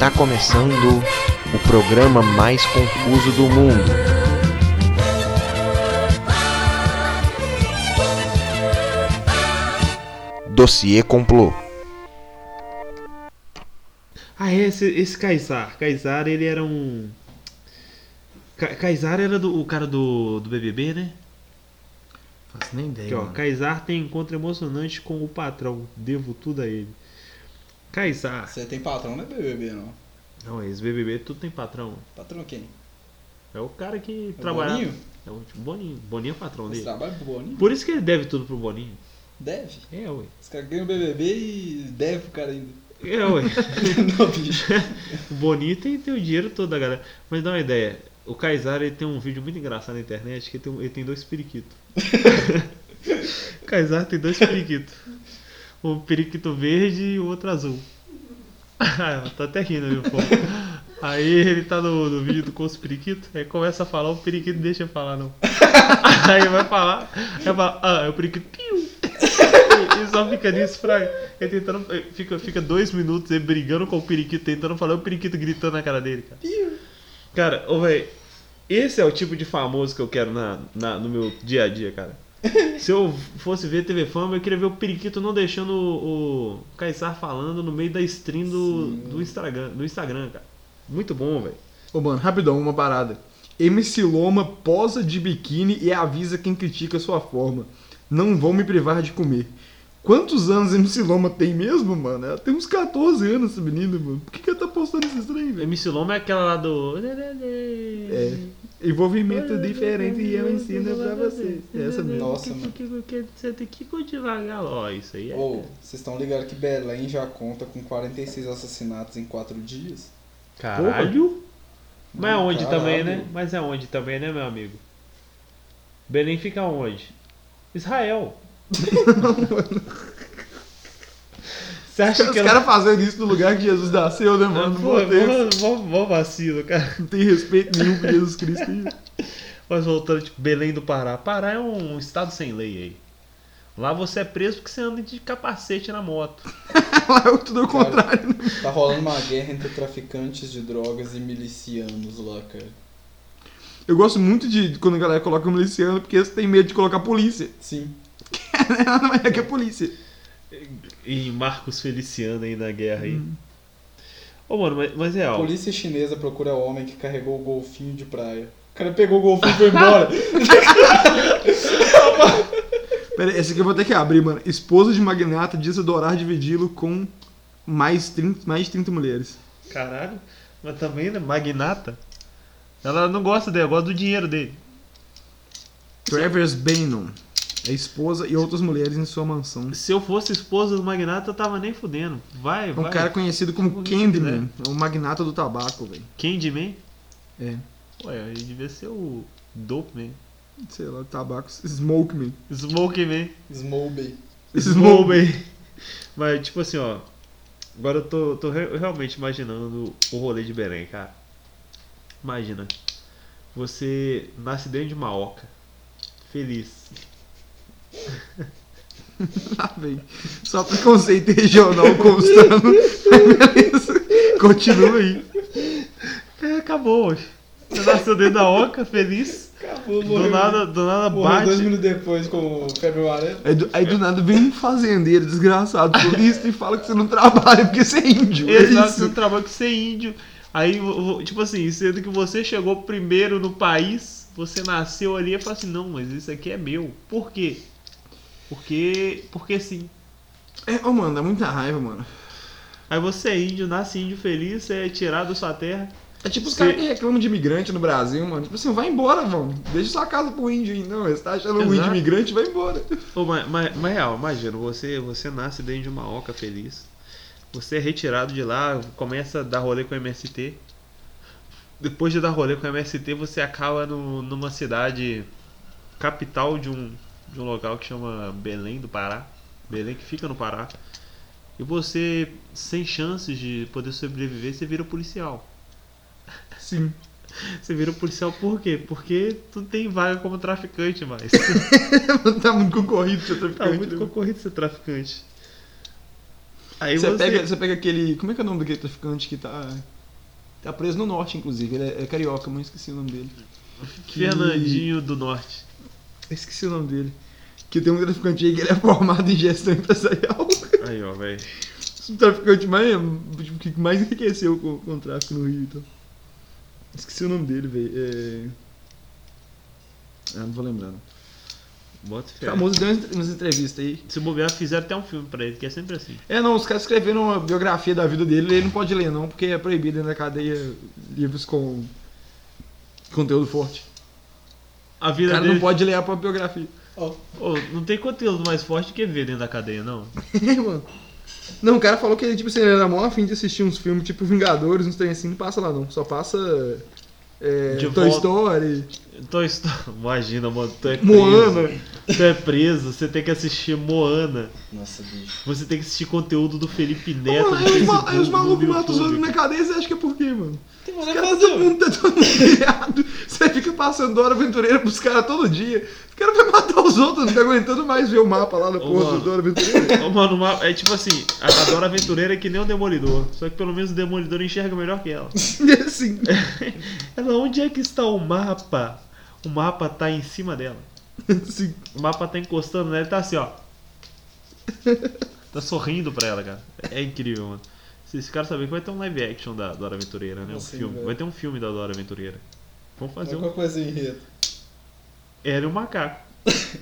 Está começando o programa mais confuso do mundo. Dossiê Complô. Ah, esse, esse Kaysar. Kaysar, ele era um. Ka Kaysar era do, o cara do, do BBB, né? Faço nem ideia. Aqui, ó. Kaysar tem encontro emocionante com o patrão. Devo tudo a ele. Kaysar. Você tem patrão, não é BBB, não. Não, esse BBB tudo tem patrão. Patrão quem? É o cara que O trabalha. Boninho? É o Boninho. Boninho é o patrão Você dele. trabalha pro Boninho? Por isso que ele deve tudo pro Boninho. Deve. É, ué. Os caras ganham BBB e deve pro cara ainda. É, ué. não, bicho. o Boninho tem, tem o dinheiro todo da galera. Mas dá uma ideia. O Kaysar ele tem um vídeo muito engraçado na internet que ele tem, ele tem dois periquitos. o Kaysar tem dois periquitos. Um periquito verde e o outro azul. Ah, tá até rindo, viu, pô? Aí ele tá no, no vídeo do com os periquitos, aí começa a falar, o periquito não deixa ele falar, não. Aí vai falar, aí fala, ah, é o periquito, piu! E só fica nisso, Fraga. Ele tentando. Fica, fica dois minutos ele brigando com o periquito, tentando falar, o periquito gritando na cara dele, cara. Cara, ô, véi, esse é o tipo de famoso que eu quero na, na- no meu dia a dia, cara. Se eu fosse ver TV Fama, eu queria ver o periquito não deixando o, o Kaysar falando no meio da stream do, do, Instagram, do Instagram, cara. Muito bom, velho. Ô, mano, rapidão, uma parada. MC Loma posa de biquíni e avisa quem critica sua forma. Não vão me privar de comer. Quantos anos MC Loma tem mesmo, mano? Ela tem uns 14 anos, essa menina, mano. Por que, que ela tá postando esses trem, velho? MC Loma é aquela lá do. É. Envolvimento diferente e eu ensino pra vocês. Essa mesmo. Nossa, que, mano. que, que, você tem que ir devagar, ó. Isso aí é. Ô, vocês estão ligados que Belém já conta com 46 assassinatos em 4 dias? Caralho! Mas é onde caralho. também, né? Mas é onde também, né, meu amigo? Belém fica onde? Israel. Você acha Os que caras fazendo isso no lugar que Jesus nasceu, né, mano? Pô, mó- mó- vacilo, cara. não tem respeito nenhum por Jesus Cristo. Mas voltando, tipo, Belém do Pará. Pará é um estado sem lei aí. Lá você é preso porque você anda de capacete na moto. Lá é tudo ao Cara, contrário. né? Tá rolando uma guerra entre traficantes de drogas e milicianos lá, cara. Eu gosto muito de quando a galera coloca o miliciano porque eles têm medo de colocar polícia. Sim. Não é que é polícia. E Marcos Feliciano aí na guerra aí. Ô, mano, mas, mas é, ó. Polícia chinesa procura homem que carregou o golfinho de praia. O cara pegou o golfinho e foi embora. Pera esse aqui eu vou ter que abrir, mano. Esposa de magnata diz adorar dividi-lo com mais, 30, mais de 30 mulheres. Caralho. Mas também, né? Magnata. Ela não gosta dele, ela gosta do dinheiro dele. Travers Bannon. É esposa e outras mulheres em sua mansão. Se eu fosse esposa do magnata, eu tava nem fudendo. Vai, um vai. cara conhecido como Candyman. É um magnata do tabaco, velho. Candyman? É. Ué, ele devia ser o Dope Man. Sei lá, tabaco. Smokeman. Smoke Man. Smolby. Smoke Man. Mas, tipo assim, ó. Agora eu tô, tô re- realmente imaginando o rolê de Belém, cara. Imagina. Você nasce dentro de uma oca. Feliz. Ah, velho. Só preconceito regional constando. Beleza. Continua aí. É, acabou hoje. Você nasceu dentro da oca, feliz. Acabou, Do nada, do nada Morreu dois bate. minutos depois com febre amarela. Aí do, aí do nada vem um fazendeiro desgraçado polícia e fala que você não trabalha porque você é índio. É Exato, você isso. trabalha com ser índio. Aí, tipo assim, sendo que você chegou primeiro no país, você nasceu ali e fala assim, não, mas isso aqui é meu. Por quê? Porque. Porque sim. É, ô, mano, dá muita raiva, mano. Aí você é índio, nasce índio feliz, você é tirado da sua terra. É tipo os caras que reclamam de imigrante no Brasil, mano. Tipo assim, vai embora, mano. Deixa sua casa pro índio aí. Não, você tá achando um Exato. índio imigrante, vai embora. Pô, mas, mas, mas real, imagina, você, você nasce dentro de uma oca feliz. Você é retirado de lá, começa a dar rolê com o MST. Depois de dar rolê com o MST, você acaba no, numa cidade capital de um, de um local que chama Belém do Pará. Belém que fica no Pará. E você, sem chances de poder sobreviver, você vira policial. Sim. Você vira policial por quê? Porque tu tem vaga como traficante mais. tá muito concorrido ser tá traficante. muito né? concorrido ser traficante. Aí Você, você, pega, você pega aquele. Como é que é o nome daquele traficante que tá. Tá preso no norte, inclusive. Ele é, é carioca, mas esqueci o nome dele. Fernandinho do Norte. Esqueci o nome dele. Que tem um traficante aí que ele é formado em gestão empresarial. Aí, ó, velho. o traficante mais, tipo, que mais enriqueceu com, com o tráfico no Rio então. Esqueci o nome dele, velho. É... Ah, não vou lembrar. Não. Bota fé. famoso deu umas umas entrevistas aí. Se bobear, fizeram até um filme pra ele, que é sempre assim. É, não, os caras escreveram uma biografia da vida dele, ele não pode ler não, porque é proibido dentro da cadeia livros com conteúdo forte. A O vida cara dele. não pode ler a própria biografia. Ó, Ô, não tem conteúdo mais forte que ver dentro da cadeia, não. Mano. Não, o cara falou que ele, tipo, assim, ele era mó afim de assistir uns filmes tipo Vingadores, uns trem assim, não passa lá não. Só passa é, De Toy volta. Story, Toy Story. Imagina, mano, tu é preso. Moana. Tu é preso, você tem que assistir Moana. nossa, bicho. Você tem que assistir conteúdo do Felipe Neto. Mano, do aí, Facebook, aí os malucos matam os outros na cadeia, você acha que é por quê, mano? Tem a caras, fazer. todo mundo tá todo mundo. Você fica passando Dora Aventureira pros caras todo dia. Os caras vão matar os outros, não tá aguentando mais ver o mapa lá no porra do. Dora Aventureira. Ô, mano, uma- é tipo assim, a Dora Aventureira é que nem o Demolidor. Só que pelo menos o Demolidor enxerga melhor que ela. E assim, Ela, onde é que está o mapa? O mapa tá em cima dela. assim, O mapa tá encostando nela e tá assim, ó. Tá sorrindo pra ela, cara. É incrível, mano. Vocês ficaram sabendo que vai ter um live action da Dora Aventureira, né? Um Sim, filme. velho. Vai ter um filme da Dora Aventureira. Vamos fazer Qual um. coisa em enredo? Era um macaco.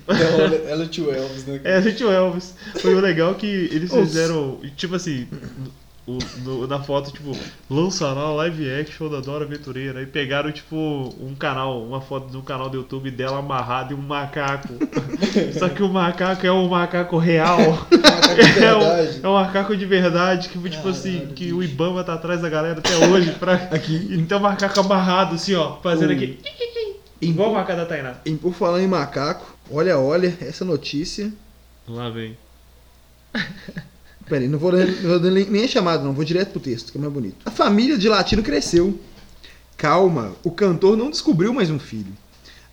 Ela, ela é o tio Elvis, né? É, gente, o Elvis. Foi o legal que eles fizeram, tipo assim, o- no- na foto, tipo, lançará live action da Dora Aventureira. E pegaram, tipo, um canal, uma foto de um canal do YouTube dela amarrada em um macaco. Só que o macaco é um macaco real. Macaco de É um, é um macaco de verdade, que tipo assim, que bicho. o Ibama tá atrás da galera até hoje. Pra... aqui. Então o macaco amarrado, assim, ó, fazendo O- aqui. Igual o macaco da Tainá. Em, por falar em macaco, olha, olha, essa notícia. Lá vem. Peraí, não vou, ler- não vou ler nem a chamada, não, vou direto pro texto, que é mais bonito. A família de Latino cresceu. Calma, o cantor não descobriu mais um filho.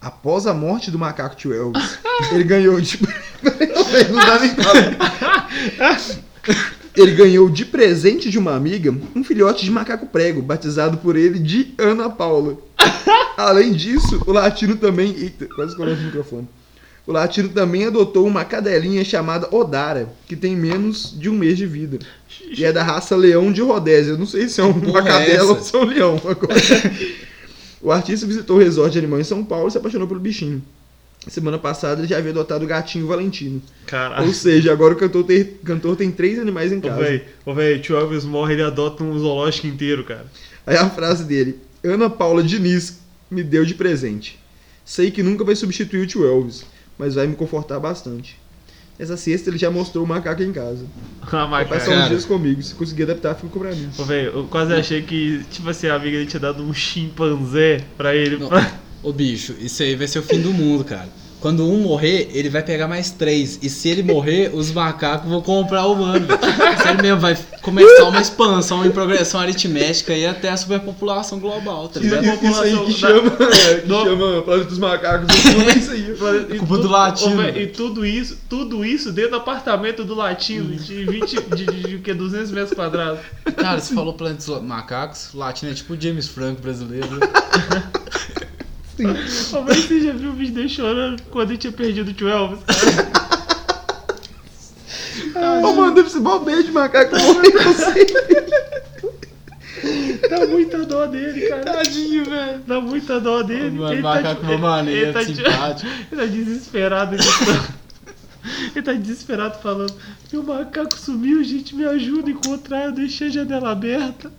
Após a morte do macaco tio Elvis, ele ganhou de. não dá nem. Ele ganhou de presente de uma amiga um filhote de macaco prego, batizado por ele de Ana Paula. Além disso, o latino também. Eita, quase colei o microfone. O latino também adotou uma cadelinha chamada Odara, que tem menos de um mês de vida. E é da raça leão de Rodésia. Eu não sei se é uma é cadela ou se é um leão. Agora. o artista visitou o resort de animal em São Paulo e se apaixonou pelo bichinho. Semana passada ele já havia adotado o gatinho Valentino. Caralho. Ou seja, agora o cantor tem, cantor tem três animais em Ô, casa. véi, ô, véi, tio Elvis morre, ele adota um zoológico inteiro, cara. Aí a frase dele: Ana Paula Diniz me deu de presente. Sei que nunca vai substituir o tio Elvis, mas vai me confortar bastante. Essa sexta ele já mostrou o macaco em casa. A Vai macaca. passar uns dias comigo. Se conseguir adaptar, fica pra mim. Ô, véi, eu quase achei que, tipo assim, a amiga dele tinha dado um chimpanzé pra ele. Não. Pra... Ô bicho, isso aí vai ser o fim do mundo, cara. Quando um morrer, ele vai pegar mais três. E se ele morrer, os macacos vão comprar o humano. Sério mesmo, vai começar uma expansão em progressão aritmética e até a superpopulação global, tá ligado? Isso, isso aí que chama, é, que chama Planeta dos Macacos. Isso é isso aí. E culpa do tudo- latino. E tudo isso, tudo isso dentro do apartamento do latino, de 20, de, de, de, o quê? 200 metros quadrados. Cara, você falou planeta dos macacos, latino é tipo o James Franco brasileiro. Véi, você já viu o vídeo dele chorando quando ele tinha perdido o tio Elvis? Ô, mano, deve ser mó beijo de macaco. Você. Dá muita dó dele, cara. Tadinho, velho. Dá muita dó dele. Mano, ele macaco tá, uma maneira, ele tá, simpático. ele tá desesperado. Ele tá, ele tá desesperado falando: Meu macaco sumiu, gente, me ajuda a encontrar. Eu deixei a janela aberta.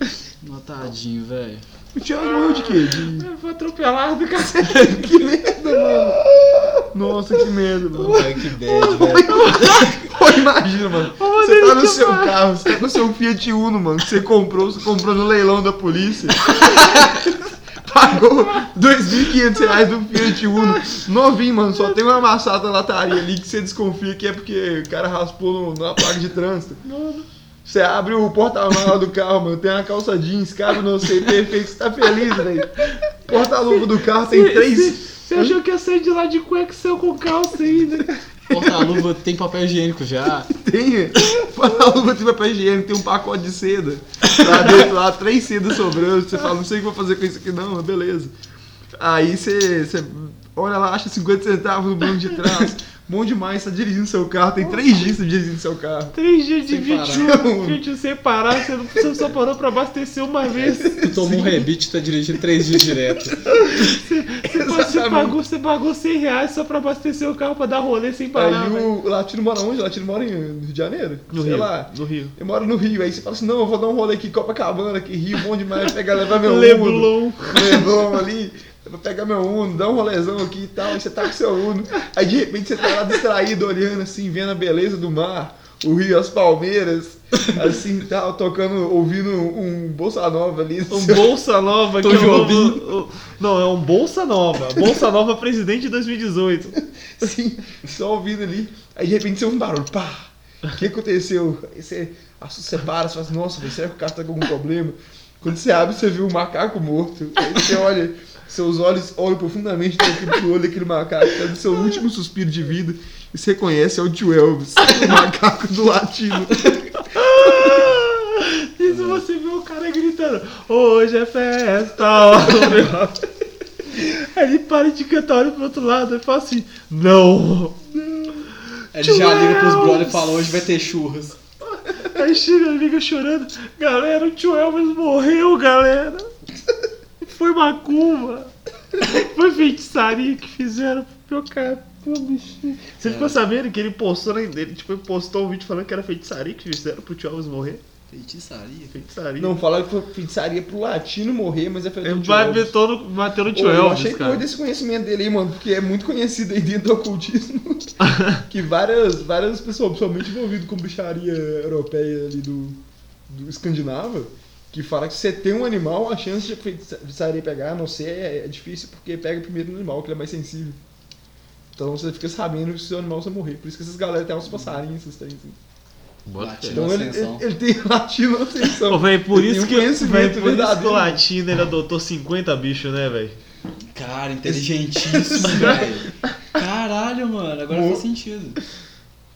Não, tadinho, velho. O Thiago morreu de quê? De... Foi atropelado, cara. Que merda, mano. Nossa, que merda, mano. que bad, velho. Pô, imagina, mano. mano, Você tá no seu vai. carro, você tá com o seu Fiat Uno, mano, que você comprou, você comprou no leilão da polícia. Pagou 2.500 reais do Fiat Uno. Novinho, mano, só tem uma amassada na lataria ali que você desconfia que é porque o cara raspou no, na placa de trânsito. Você abre o porta-mala do carro, mano, tem uma calça jeans, cabe no você perfeito, você tá feliz, velho. Porta-luva do carro tem três... Você achou que ia sair de lá de cueca saiu com calça ainda? Porta-luva tem papel higiênico já. Tem. A luva tem papel higiênico, tem um pacote de seda. Lá dentro, lá, três sedas sobrando. Você fala, não sei o que vou fazer com isso aqui, não, mas beleza. Aí você, você olha lá, acha 50 centavos no banco de trás. Bom demais, tá dirigindo seu carro. Tem três dias que você dirigindo seu carro. Três dias de Sem 21, parar. 21 sem parar, você, não, você só parou pra abastecer uma vez. Tu tomou um rebite e tá dirigindo três dias direto. Você, você, pagou, você pagou 100 reais só pra abastecer o carro pra dar rolê sem parar. Aí o Latino mora onde? O Latino mora em Rio de Janeiro? No Sei Rio, lá. no Rio. Eu moro no Rio, aí você fala assim, não, eu vou dar um rolê aqui, Copacabana, aqui, Rio, bom demais, pegar, levar meu. Leblon. Leblon ali, eu vou pegar meu Uno, dar um rolezão aqui e tal, aí você tá com seu Uno. Aí de repente você tá lá distraído, olhando assim, vendo a beleza do mar, o rio, as palmeiras, assim e tal, tocando, ouvindo um Bolsa Nova ali. Um Bolsa Nova, que Tom é o Jobim. novo, o- Não, é um Bolsa Nova. Bolsa Nova presidente de 2018. assim, só ouvindo ali. Aí de repente você ouve um barulho, pá! O que aconteceu? Aí você, você para, você fala assim, nossa, será que o cara tá com algum problema? Quando você abre, você vê um macaco morto. Aí você olha, seus olhos olham profundamente pro olho daquele macaco, tá no seu último suspiro de vida. E você conhece, é o tio Elvis, o macaco do latino. E se você vê o cara gritando, hoje é festa. Aí ele para de cantar, olha pro outro lado e fala assim, não. Ele já liga pros brothers e fala, hoje vai ter churras. Aí chega a amiga chorando, galera, o tio Elvis morreu, galera. Foi macumba. Foi feitiçaria que fizeram pro meu cara. Você ficou sabendo que ele postou na dele, tipo, ele postou um vídeo falando que era feitiçaria que fizeram pro tio Elvis morrer? Feitiçaria. Feitiçaria. Não, falaram que foi feitiçaria pro latino morrer, mas é feito Ele vai bateu no, bateu no tio Ô, eu Elvis, achei cara. doido esse conhecimento dele aí, mano, porque é muito conhecido aí dentro do ocultismo. que várias, várias pessoas, principalmente envolvidas com bruxaria europeia ali do, do escandinava, que fala que se você tem um animal, a chance de feitiçaria pegar, a não ser, é, é difícil porque pega primeiro no animal, que ele é mais sensível. Então você fica sabendo que o seu animal vai morrer. Por isso que essas galera tem uns passarinhos, esses trem, assim. Latino. Então ele, ele, ele tem latino ascensão. Ô, véi, por Ele isso tem um que, véi, conhecimento por isso que o latino ele adotou 50 bichos, né, velho? Cara, inteligentíssimo, velho. Caralho, mano, agora faz sentido.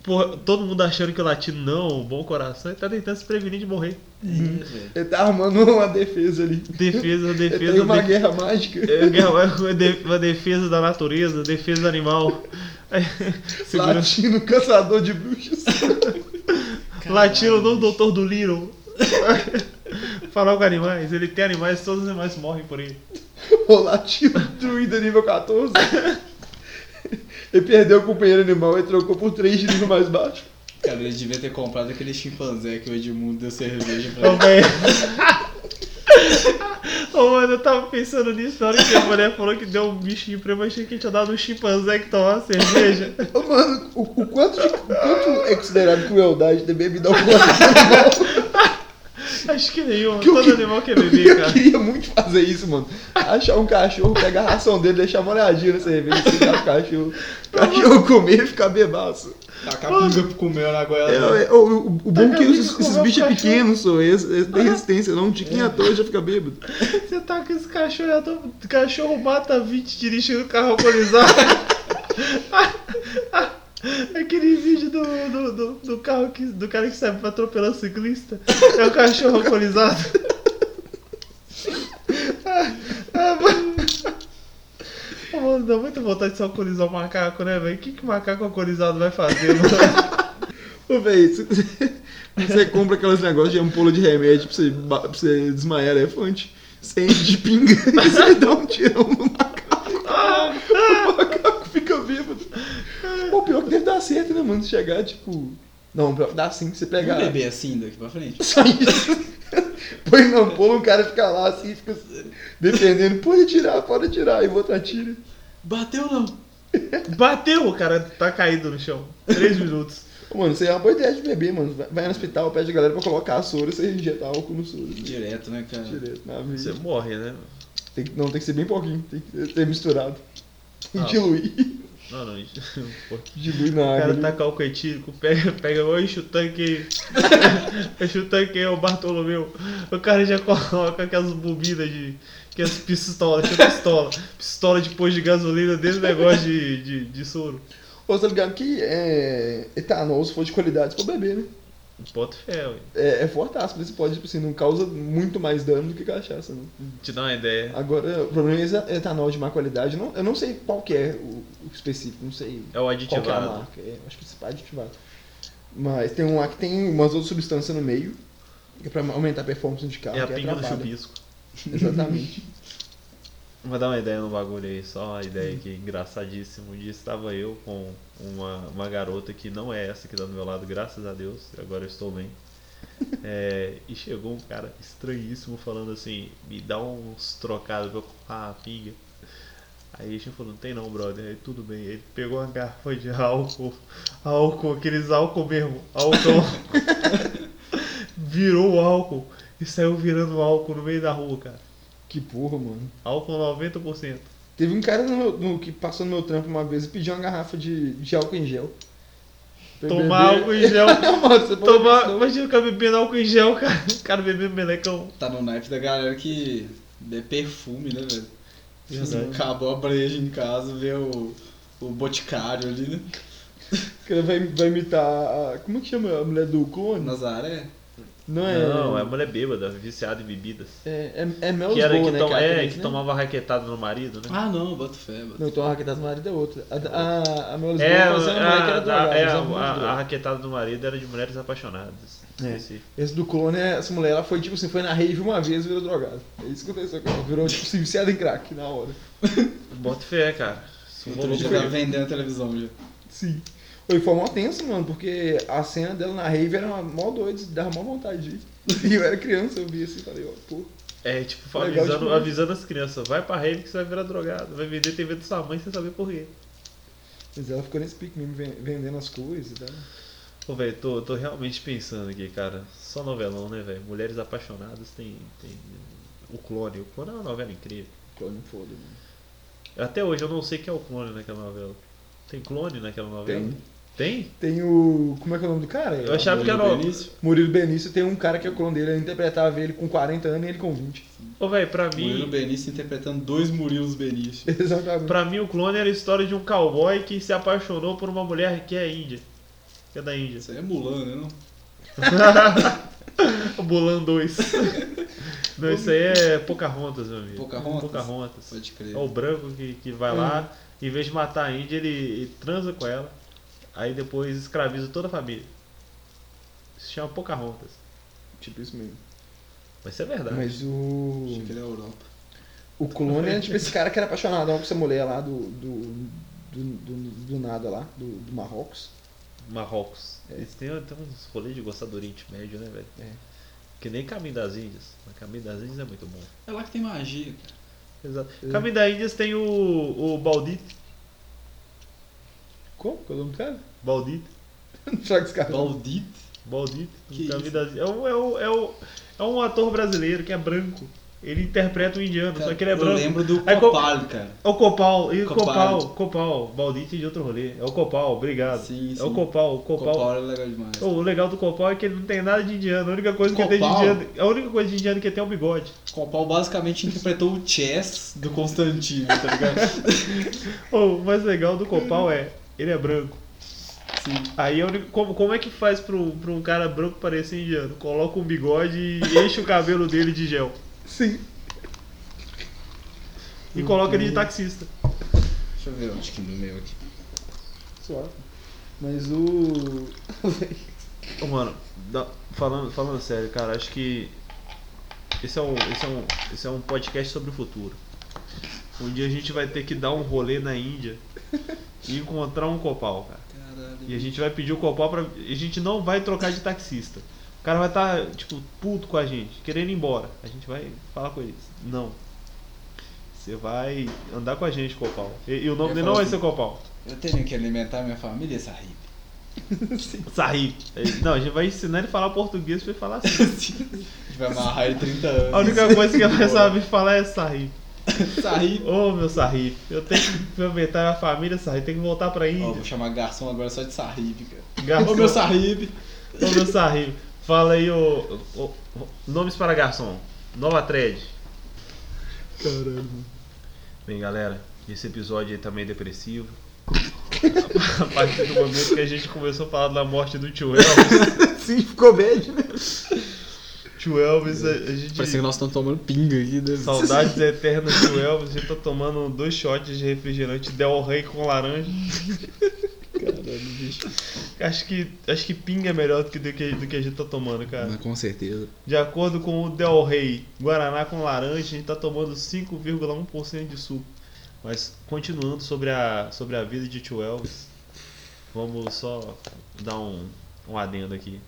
Porra, todo mundo achando que o latino não, bom coração, ele tá tentando se prevenir de morrer. Velho. Ele tá armando uma defesa ali. Defesa, Ele defesa. tem uma de- guerra mágica. É, uma de- uma defesa da natureza, defesa do animal. Segura... Latino, caçador de bruxas. Latino, não doutor do Little. Falar com animais, ele tem animais, todos os animais morrem por ele. O latino druida nível 14. Ele perdeu o companheiro animal e trocou por três de nível mais baixo. Cara, ele devia ter comprado aquele chimpanzé que o Edmundo deu cerveja pra ele. Ô, mano, eu tava pensando nisso na hora que a mulher falou que deu um bichinho pra eu achei que tinha dado um chimpanzé que tomava cerveja. Ô, Mano, o, o quanto, de- o quanto é considerado crueldade ter bebido alguma coisa? Acho que nenhum, Que eu todo que- animal quer beber, Eu cara. queria muito fazer isso, mano. Achar um cachorro, pegar a ração dele, deixar uma olhadinha na cerveja, segurar o cachorro. O cachorro comer e ficar bebaço. Tacar a pinga pro comer na goela. É, é, o, o- o bom é que esses, esses bichos cachorro. pequenos, só, eles, eles têm resistência, não. Um tiquinho à toa já fica bêbado. Você tá com esse cachorro, eu tô... cachorro mata 20 dirigindo carro alcoolizado. Aquele vídeo do, do, do, do carro que, do cara que sai pra atropelar o ciclista. É o cachorro alcoolizado. Ah. Ô, Mano, dá muita vontade de se alcoolizar um macaco, né, velho? O que, que macaco alcoolizado vai fazer, mano? Ô, velho, você, compra aqueles negócios de ampola de remédio pra você, pra você desmaiar elefante, você enche de pinga e você dá um tirão no macaco. O macaco fica bêbado. Pô, pior que deve dar certo, né, mano? Se chegar, tipo. Não, pior que dá sim, você Vamos pegar. beber assim daqui pra frente? Só isso. Põe na ampola, um cara fica lá assim, fica defendendo. Pode tirar, pode tirar. E o outro atira. Bateu não? Bateu, o cara tá caído no chão. Três minutos. Mano, isso aí é uma boa ideia de beber, mano. Vai- no hospital, pede a galera pra colocar a soro e você injetar álcool no soro. né? Direto, né, cara? Direto na Você veia. morre, né? Tem que- não, tem que ser bem pouquinho. Tem que ser misturado. Tem Ah. que diluir. Não, não, isso. Pô, Diluir na O cara água. tá álcool etílico, pega, pega, oi, enche o tanque. enche o tanque é o Bartolomeu. O cara já coloca aquelas bobinas de. Que as pistolas, tinha pistola. Pistola de pôr de gasolina do negócio de, de, de soro. Você tá ligado que é, etanol, se for de qualidade, você pode beber, né? Bota fé, ué. É, é fortaço, mas você pode, tipo assim, não causa muito mais dano do que cachaça, não. Te dá uma ideia. Agora, o problema é etanol de má qualidade, eu não, eu não sei qual que é o, o específico, não sei É o qual que é a aditivado. marca. É, acho que é aditivado. Mas tem um lá que tem umas outras substâncias no meio, que é pra aumentar a performance de carro, É a que pinga do chupisco. Exatamente. Vou dar uma ideia no bagulho aí, só uma ideia aqui, engraçadíssimo. Um dia estava eu com uma, uma garota que não é essa que tá do meu lado, graças a Deus, agora eu estou bem. É, e chegou um cara estranhíssimo falando assim, me dá uns trocados pra eu comprar uma pinga. Aí a gente falou, não tem não, brother. Aí tudo bem. Ele pegou uma garrafa de álcool, álcool, aqueles álcool mesmo, álcool. virou o álcool e saiu virando álcool no meio da rua, cara. Que porra, mano. Álcool 90%. Teve um cara no meu- no- que passou no meu trampo uma vez e pediu uma garrafa de, de álcool em gel. Pra Tomar beber. álcool em gel. Não, mano, você pode Tomar, beber, imagina o cara bebendo álcool em gel, cara. O cara bebendo melecão. Tá no naipe da galera que é perfume, né, velho? Verdade. Acabou a breja em casa, vê o, o boticário ali, né? O cara vai, vai imitar a. Como é que chama a mulher do clone? Nazaré. Não é. Não, é mulher bêbada, viciada em bebidas. É, é, é Mel Que era que, né? tom- a é, que né? tomava raquetada no marido, né? Ah, não, bota fé, bota Não, então a raquetada do marido é outra. A, a, a Mel Lisboa É, fazia uma mulher que era a, drogada. a, é, a, a, a raquetada do marido era de mulheres apaixonadas. É. Esse- Esse do clone, é- essa mulher, ela foi tipo assim, foi na rave uma vez e virou drogada. É isso que aconteceu com ela. Virou tipo assim, viciada em crack na hora. Bota fé, cara. Outro dia tava vendendo a televisão já. Sim. Oi, foi mó tenso, mano, porque a cena dela na rave era uma- mó doida, dava mó vontade de ir. E eu era criança, eu vi assim e falei, ó, pô. É, tipo, Legal avisando, avisando as crianças, vai pra rave que você vai virar drogado. Vai vender TV da sua mãe sem saber por quê. Mas ela ficou nesse pique mesmo, ven- vendendo as coisas e tal. Pô, velho, tô, tô realmente pensando aqui, cara. Só novelão, né, velho? Mulheres apaixonadas tem, tem. O clone. O clone é uma novela incrível. Clone foda, mano. Até hoje eu não sei quem é o clone naquela novela. Tem clone naquela novela? Tem. Tem? Tem o. Como é que é o nome do cara? Eu achava que era. Murilo o- Benício. Murilo Benício tem um cara que é o clone dele, ele interpretava ele com 40 anos e ele com 20. Ô, velho, pra Murilo mim. Benício interpretando dois Murilos Benício. Exatamente. Pra mim, o clone era a história de um cowboy que se apaixonou por uma mulher que é índia. Que é da Índia. Isso aí é Mulan, né? Não? O Bulan 2. Não, isso aí é Pocahontas, meu amigo. Pocahontas? Pocahontas. Pode crer. É o branco que, que vai lá, em vez de matar a Índia, ele, ele transa com ela. Aí depois escraviza toda a família. Se chama Pocahontas. Tipo isso mesmo. Mas isso é verdade. Mas o. Achei que ele é Europa. O clone é tipo esse cara que era apaixonadão com essa mulher lá do. do. do, do, do nada lá, do, do Marrocos. Marrocos. Eles têm, têm uns rolês de gostar do Oriente Médio, né, velho? É. Que nem Caminho das Índias. Mas Caminho das Índias é muito bom. É lá que tem magia, cara. Exato. É. Caminho das Índias tem o, o Baldit. Como? Qual é o nome do cara? Baldit. Não esse cara. Baldit? Baldit. Que das Índias. É, um, é, um, é, um, é um ator brasileiro que é branco. Ele interpreta um indiano, só que ele é eu branco. lembro do Copal, cara. É o Copal, e o Copal. Copal, Copal, Baldite de outro rolê. É o Copal, obrigado. Sim, É o sim. Copal, o Copal. Copal é legal demais. O legal do Copal é que ele não tem nada de indiano. A única coisa que ele tem de Copal? indiano, a única coisa de indiano que ele tem é o bigode. Copal basicamente interpretou o Chess do Constantino, tá ligado? Oh, o mais legal do Copal é, ele é branco. Sim. Aí como, como é que faz pro um cara branco parecer indiano? Coloca um bigode e enche o cabelo dele de gel. Sim. E coloca ele de taxista. Deixa eu ver onde que no meu aqui. Suave. Mas o. Ô, mano, dá- falando, falando sério, cara, acho que esse é, um, esse, é um, esse é um podcast sobre o futuro. Um dia a gente vai ter que dar um rolê na Índia e encontrar um copal, cara. Caralho. E a gente vai pedir o copal pra. A gente não vai trocar de taxista. O cara vai estar, tipo, puto com a gente, querendo ir embora. A gente vai falar com eles. Não. Você vai andar com a gente, copal. E, e o nome dele vai assim- ser copal. Eu tenho que alimentar minha família, essa hippie. Sarri. Não, a gente vai ensinar ele a falar português pra ele falar assim. A gente vai amarrar ele 30 anos. A única coisa que ele vai saber falar é Sarri. Ô meu Sarri, eu tenho que aproveitar a família, Sarri, tem que voltar pra Ó, Índia. vou chamar garçom agora só de Sahib, cara. Garçom. Ô meu Sahib. Ô meu Sarri, fala aí o- nomes para garçom. Nova thread. Caralho. Bem galera, esse episódio aí tá meio depressivo. A partir do momento que a gente começou a falar da morte do tio Elvis, Sim, ficou bad, né? Tio Elvis, a, a gente. Parece que nós estamos tomando pinga aqui. Né? Saudades eternas do Elvis, a gente tá tomando dois shots de refrigerante Del Rey com laranja. Caralho, bicho. Acho que, acho que pinga é melhor do que, do, que, do que a gente tá tomando, cara. Mas com certeza. De acordo com o Del Rey, Guaraná com laranja, a gente tá tomando 5,1% de suco. Mas continuando sobre a, sobre a vida de tio Elvis, vamos só dar um, um adendo aqui.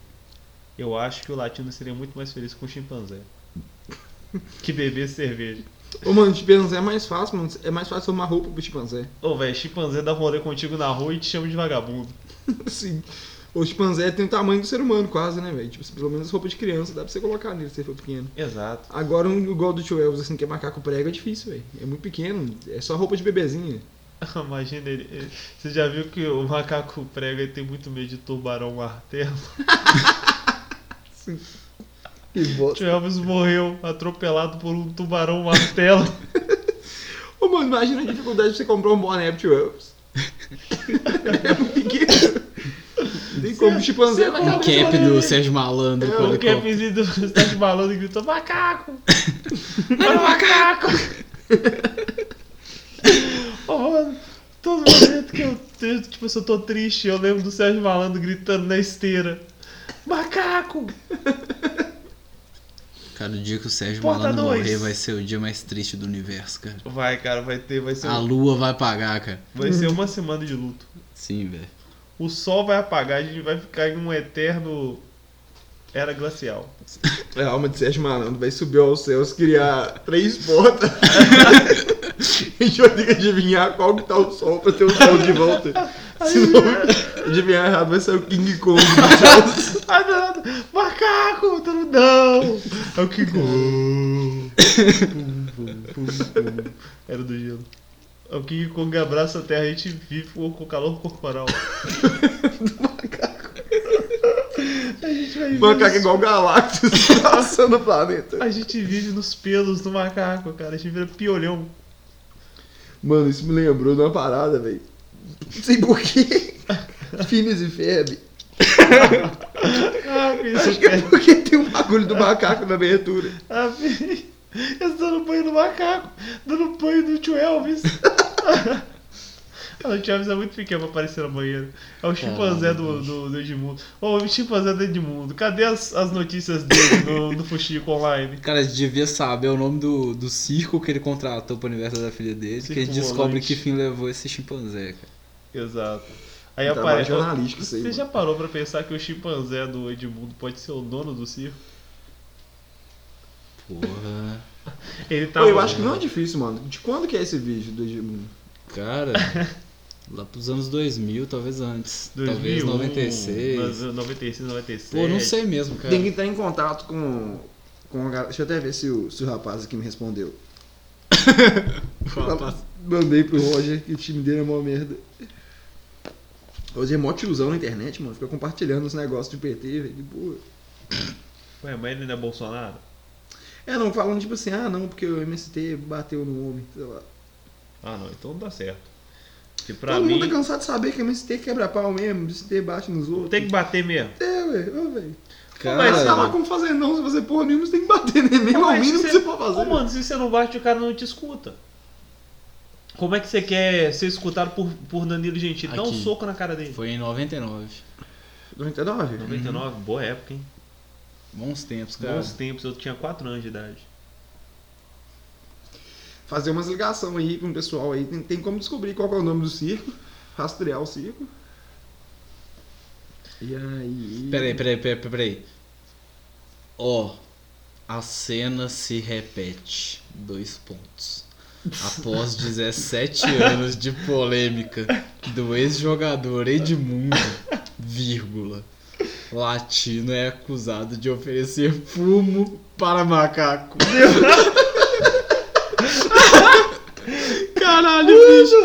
Eu acho que o latino seria muito mais feliz com o chimpanzé. Que beber cerveja. Ô, mano, chimpanzé é mais fácil, mano. É mais fácil tomar roupa pro chimpanzé. Ô, velho, chimpanzé dá rolê contigo na rua e te chama de vagabundo. Sim. O chimpanzé tem o tamanho do ser humano, quase, né, velho? Tipo, pelo menos roupa de criança dá pra você colocar nele se ele for pequeno. Exato. Agora, um igual do tio Elvis, assim, que é macaco prego, é difícil, velho. É muito pequeno. É só roupa de bebezinha. Imagina ele, ele- Você já viu que o macaco prego ele tem muito medo de tubarão martelo? Que O bosta. tio Elvis morreu atropelado por um tubarão martelo. Ô, mano, imagina a dificuldade de você comprar um boné pro tio Elvis. é muito pequeno. Tem como o chimpanzé vai Um dar cap do Sérgio Malandro com O capzinho do Sérgio Malandro gritou: Macaco! Olha o macaco! Ô, mano, todo momento que eu, eu, tipo, se eu tô triste, eu lembro do Sérgio Malandro gritando na esteira: Macaco! Cara, o dia que o Sérgio Porta Malandro dois. morrer vai ser o dia mais triste do universo, cara. Vai, cara, vai ter, vai ser, A um- lua vai apagar, cara. vai ser uma semana de luto. Sim, velho. O sol vai apagar, a gente vai ficar em um eterno. Era glacial. A alma de Sérgio Malandro vai subir aos céus, criar três portas. a gente vai ter que adivinhar qual que tá o sol pra ter o sol de volta. Se não adivinhar errado, vai sair o King Kong não, macaco, tudo não. É o que Kong. Pum, pum, pum, pum. Era do gelo. É o King Kong abraça a terra, a gente vive com calor corporal. A gente vai macaco é igual Galactus passando o planeta. A gente vive nos pelos do macaco, cara. A gente vira piolhão. Mano, isso me lembrou de uma parada, velho. Não sei porquê. Phineas e Ferb. Ah, Acho que é porque tem um bagulho do macaco na abertura. Ah, filho. Eu tô dando banho no macaco, dando banho no tio Elvis. Ah, o tio Elvis é muito pequeno pra aparecer na banheira. É o chimpanzé do, do, do Edmundo. Ô, o chimpanzé do Edmundo, cadê as, as notícias dele no, no Fuxico Online? Cara, devia saber o nome do, do circo que ele contratou pro aniversário da filha dele, que a gente Circo descobre que fim levou esse chimpanzé, cara. Exato. Aí Trabalho aparece. jornalístico isso aí, Você mano. já parou pra pensar que o chimpanzé do Edmundo pode ser o dono do circo? Porra. Ele tá. Pô, eu acho que não é difícil, mano. De quando que é esse vídeo do Edmundo? Cara, lá pros anos 2000, talvez antes. 2001, talvez 96. 96, 97. Pô, não sei mesmo, cara. Tem que estar em contato com. com a galera. Deixa eu até ver se o, se o rapaz aqui me respondeu. Mandei pro Roger que o time dele é uma merda. Hoje é mó tiozão na internet, mano. Fica compartilhando os negócios de PT, velho. de boa. Ué, mas ele não é Bolsonaro? É, não, falando tipo assim, ah não, porque o MST bateu no homem, sei lá. Ah, não, então não dá certo. Porque pra Todo mim. mundo tá cansado de saber que o MST quebra pau mesmo, o MST bate nos outros. Tem que bater mesmo. É, velho. Cara, Mas tá lá como fazer não, se você porra nenhuma, você tem que bater, né? Mesmo ao mínimo que você- pode fazer. Ô, mano, se você não bate, o cara não te escuta. Como é que você quer ser escutado por, por Danilo Gentili? Dá um Aqui. soco na cara dele. Foi em 99. 99? 99, boa época, hein? Bons tempos, cara. Bons tempos, eu tinha 4 anos de idade. Fazer umas ligações aí com o pessoal aí. Tem, tem como descobrir qual que é o nome do circo, rastrear o circo. E aí. Peraí, peraí, peraí, peraí. Ó, a cena se repete. Dois pontos. Após 17 anos de polêmica do ex-jogador Edmundo, vírgula, latino é acusado de oferecer fumo para macaco. Caralho, bicho.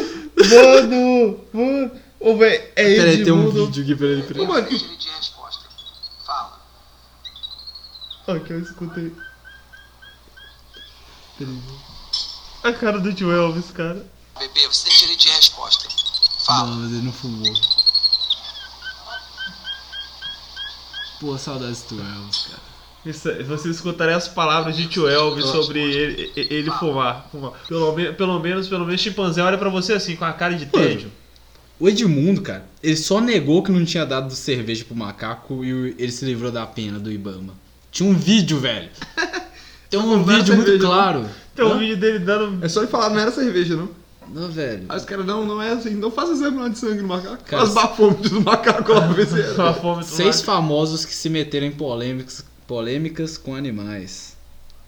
Mano! Mano! Ô, velho, é Peraí, tem um vídeo aqui, peraí, peraí. Ô, mano, de resposta. Fala. Aqui, eu escutei. A cara do tio Elvis, cara. Bebê, você tem direito de resposta. Fala. Não, mas ele não fumou. Pô, saudades do Elvis, cara. Isso, você escutaria as palavras de tio Elvis sobre ele, ele- fumar. fumar. Pelo, me- pelo menos, pelo menos, chimpanzé olha pra você assim, com a cara de tédio. O Edmundo, cara, ele só negou que não tinha dado cerveja pro macaco e ele se livrou da pena do Ibama. Tinha um vídeo, velho. Tem um vídeo muito claro. Tem um Hã? vídeo dele dando. É só ele falar, não era cerveja, não. Não, velho. Aí os caras, não, não é assim, não faz exame lá de sangue no macaco. Cara, Faz bafômetro do macaco lá pra ver se era. do Seis famosos que se meteram em polêmicas, polêmicas com animais.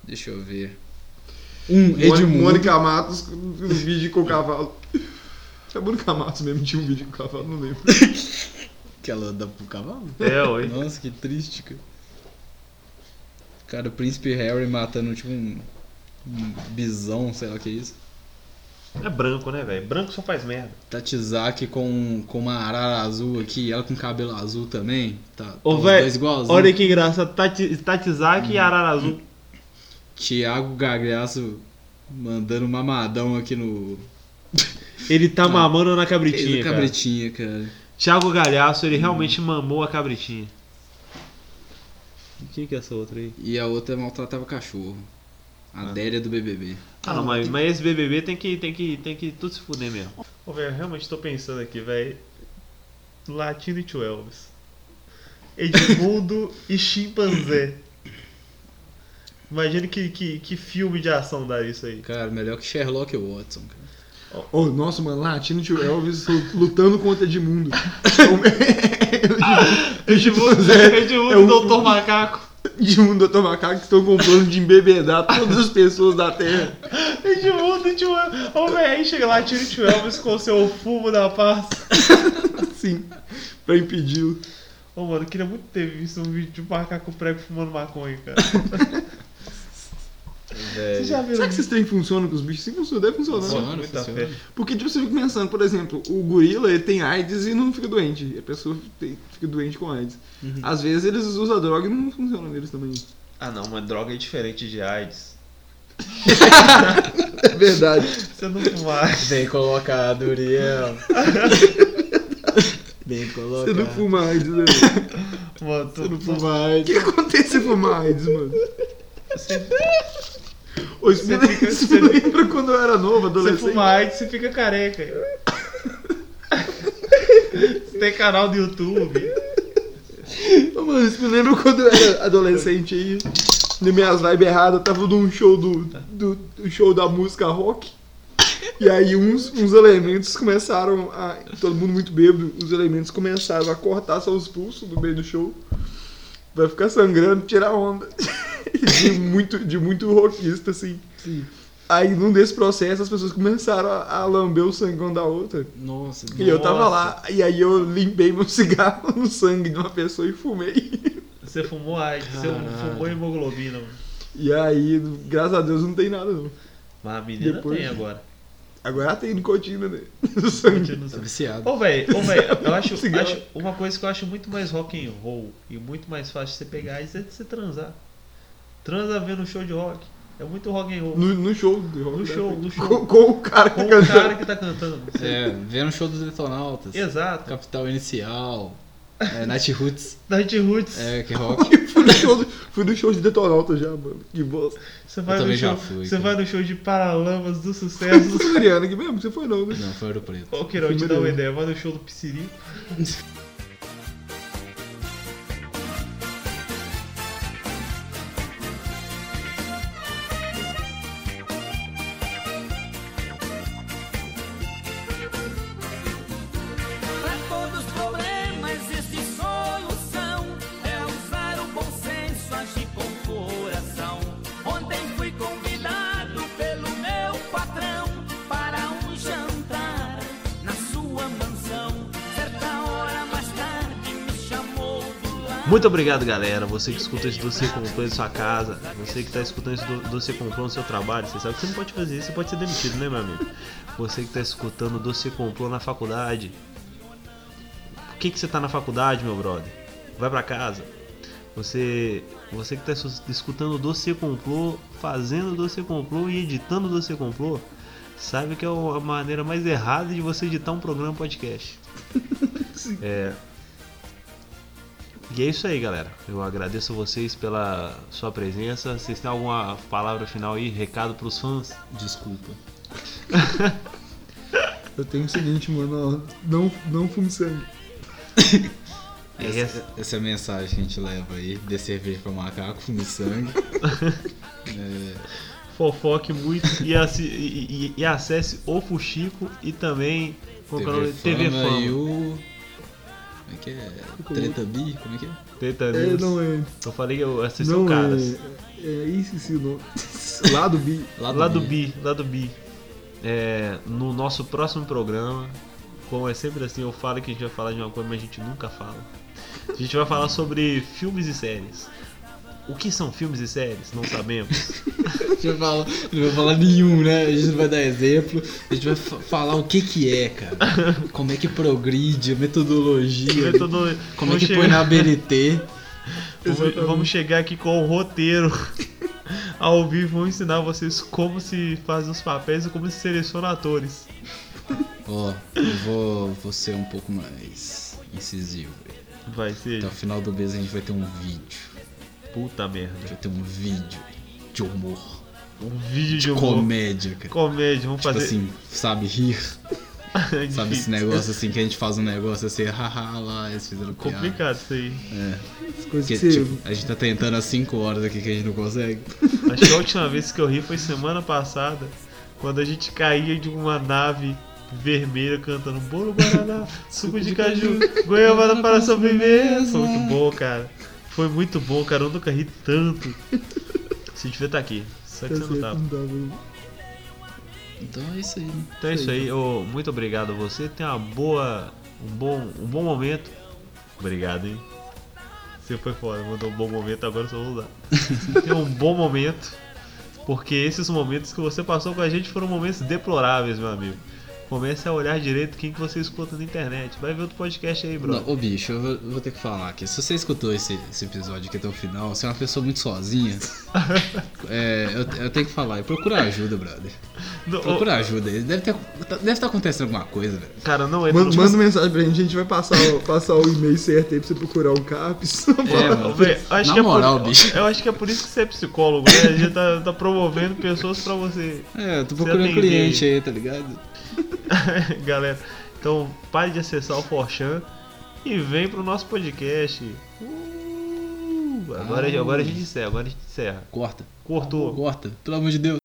Deixa eu ver. Um, Edmundo. Mônica Matos com um vídeo com o cavalo. A Mônica Matos mesmo tinha um vídeo com o cavalo, não lembro. Que ela dá pro cavalo? É, oi. Nossa, que triste, cara. Cara, o príncipe Harry matando tipo um bisão, sei lá o que é isso. É branco, né, velho? Branco só faz merda. Tatizaki com, com uma arara azul aqui, ela com cabelo azul também. Tá, Ô, igualzinhos. Olha que. Tati, Tatizaki e Arara Azul. Thiago Gagliasso mandando mamadão aqui no. Ele tá Ah. mamando na cabritinha. Fez a cara. cabritinha, cara. Thiago Galhaço, ele realmente mamou a cabritinha. Quem que é essa outra aí? E a outra maltratava cachorro. A Ah. Délia do BBB. Ah, não, mas, mas esse BBB tem que, tem que, tem que tudo se fuder mesmo. Ô, velho, eu realmente tô pensando aqui, velho. Latino e Tio Elvis. Edmundo e chimpanzé. Imagina que, que, que filme de ação dá isso aí. Cara, melhor que Sherlock Watson, cara. Oh, nossa, mano, Latino tio Elvis lutando contra Edmundo. Edmundo, Edmundo é um- e Doutor Macaco. Edmundo Dr. Macaco que estão com plano de embebedar todas as pessoas da Terra. Edmundo e Tio Elvis. Ô, velho, aí chega lá, tira o Tio Elvis com o seu fumo da paz. Assim, pra impedi-lo. Ô, mano, eu queria muito ter visto um vídeo de um macaco prego fumando maconha, cara. Vocês já viram Será que esses trem funcionam com os bichos? Sim, funciona, deve funcionar. Funciona, muita funciona. Porque, tipo, você fica pensando, por exemplo, o gorila ele tem AIDS e não fica doente. A pessoa tem- fica doente com AIDS. Uhum. Às vezes eles usam droga e não funciona neles também. Ah, não, mas droga é diferente de AIDS. É verdade. Você não fumar. Bem colocado, Uriel. Bem colocado. Você não fuma AIDS, né? Mano, Você não fuma AIDS. O que acontece se fumar AIDS, mano? Ô, isso me Você fica- isso você- me lembra quando eu era novo, você adolescente. fuma AIDS, você fica careca. Você tem canal do YouTube. Mano, isso me lembra quando eu era adolescente aí. nas minhas vibes erradas, tava num show do, do, do show da música rock. E aí uns, uns elementos começaram a. Todo mundo muito bêbado, os elementos começaram a cortar seus pulsos no meio do show. Vai ficar sangrando, tirar onda. De muito, de muito rockista, assim. Aí num desse processo as pessoas começaram a, a lamber o sangue uma da outra. Nossa, E eu tava Nossa. lá, e aí eu limpei meu cigarro no sangue de uma pessoa e fumei. Você fumou AIDS, você fumou hemoglobina, mano. E aí, graças a Deus, não tem nada não. Mas a menina Depois- tem agora. Agora tem nicotina, né? No sangue. Tá viciado. Ô, velho, ô, velho, eu acho, acho- uma coisa que eu acho muito mais rock and roll e muito mais fácil de você pegar isso é de você transar. Transa vendo um show de rock. É muito rock and roll. No, no show. de rock, No né? show, no show. Com, com o cara que Com o cantando. cara que tá cantando. É, vendo o show dos Detonautas. Exato. Capital Inicial. É, Night Roots. Night Roots. É, que rock. fui, no show, fui no show de Detonauta já, mano. Que bosta. Você vai Eu no show. fui, você cara. vai no show de Paralamas do Sucesso. foi Mariana aqui mesmo? Você foi não, né? Não, foi Ouro Preto. Ô, Queiroz, te dá uma ideia. Vai no show do Psiri. Muito obrigado, galera. Você que escuta esse doce complô em sua casa. Você que tá escutando esse do- doce complô no seu trabalho. Você sabe que você não pode fazer isso, você pode ser demitido, né, meu amigo? Você que tá escutando o doce complô na faculdade. Por que, que você tá na faculdade, meu brother? Vai pra casa. Você, você que tá es- escutando o doce complô, fazendo o doce complô e editando o doce complô. sabe que é a maneira mais errada de você editar um programa podcast. É. E é isso aí, galera. Eu agradeço vocês pela sua presença. Vocês têm alguma palavra final aí, recado pros fãs? Desculpa. Eu tenho o seguinte, mano, ó, não, não fume sangue. Essa, essa é a mensagem que a gente leva aí. Dê cerveja pra macaco, fume sangue. É, Fofoque muito e, assi- e- e- e acesse o Fuxico e também é o? TV, TV Fama Fama. e o... Como é que é? Treta Bi? Como é que é? Teta É, News. não é. Eu falei que eu- vocês não são caras. é. É isso sim, não. Lá do bi. Lá Lá do Bi, lá do Bi. É, no nosso próximo programa, como é sempre assim, eu falo que a gente vai falar de uma coisa, mas a gente nunca fala. A gente vai falar sobre filmes e séries. O que são filmes e séries? Não sabemos. A gente vai falar, não vai falar nenhum, né? A gente não vai dar exemplo. A gente vai fa- falar o que que é, cara. Como é que progride, a metodologia. Metodo- Como é que põe chegar- na BNT. Vamos, chegar aqui com o roteiro ao vivo. Vou ensinar vocês como se faz os papéis e como se seleciona atores. Ó, eu vou, vou ser um pouco mais incisivo. Vai ser Até o final do mês a gente vai ter um vídeo. Puta merda. vai ter um vídeo de humor. Um vídeo de humor. Comédia, cara. Comédia, vamos Tipo fazer. assim, sabe rir? Sabe esse negócio assim que a gente faz um negócio assim, haha, lá, eles fizeram piada. Complicado isso aí. É. As coisas Que, você. tipo, a gente tá tentando há 5 horas aqui que a gente não consegue. Acho que a última vez que eu ri foi semana passada, quando a gente caía de uma nave vermelha cantando bolo guaraná, suco de caju, goiabada para sobremesa. Foi muito bom, cara. Foi muito bom, cara. Eu nunca ri tanto. Você devia estar aqui. Só que Tá você não tava. não dá, mano. Então é isso aí, né? Então é isso aí. ô, muito obrigado a você. Tenha uma boa. Um bom, um bom momento. Obrigado, hein? Você foi fora, mandou um bom momento, agora eu só vou usar. Tenha um bom momento. Porque esses momentos que você passou com a gente foram momentos deploráveis, meu amigo. Comece a olhar direito quem que você escuta na internet. Vai ver outro podcast aí, bro. Não, ô bicho, eu vou, vou ter que falar aqui. Se você escutou esse, esse episódio aqui até o final, você é uma pessoa muito sozinha. é, eu, eu tenho que falar. Procura ajuda, brother. Não, ô, Procura ajuda aí. Deve ter, deve estar acontecendo alguma coisa, velho. cara, não é. Manda, manda mensagem pra gente, a gente vai passar, o- passar o e-mail certo aí pra você procurar o CAPS. É, mano. Véi, acho Na que é moral, por, bicho. Eu acho que é por isso que você é psicólogo, né? A gente tá, tá promovendo pessoas pra você. É, eu tô procurando cliente aí, tá ligado? Galera, então pare de acessar o Forchan e vem pro nosso podcast. Uh, agora, agora a gente encerra, agora a gente encerra. Corta. Cortou. Corta. Pelo amor de Deus.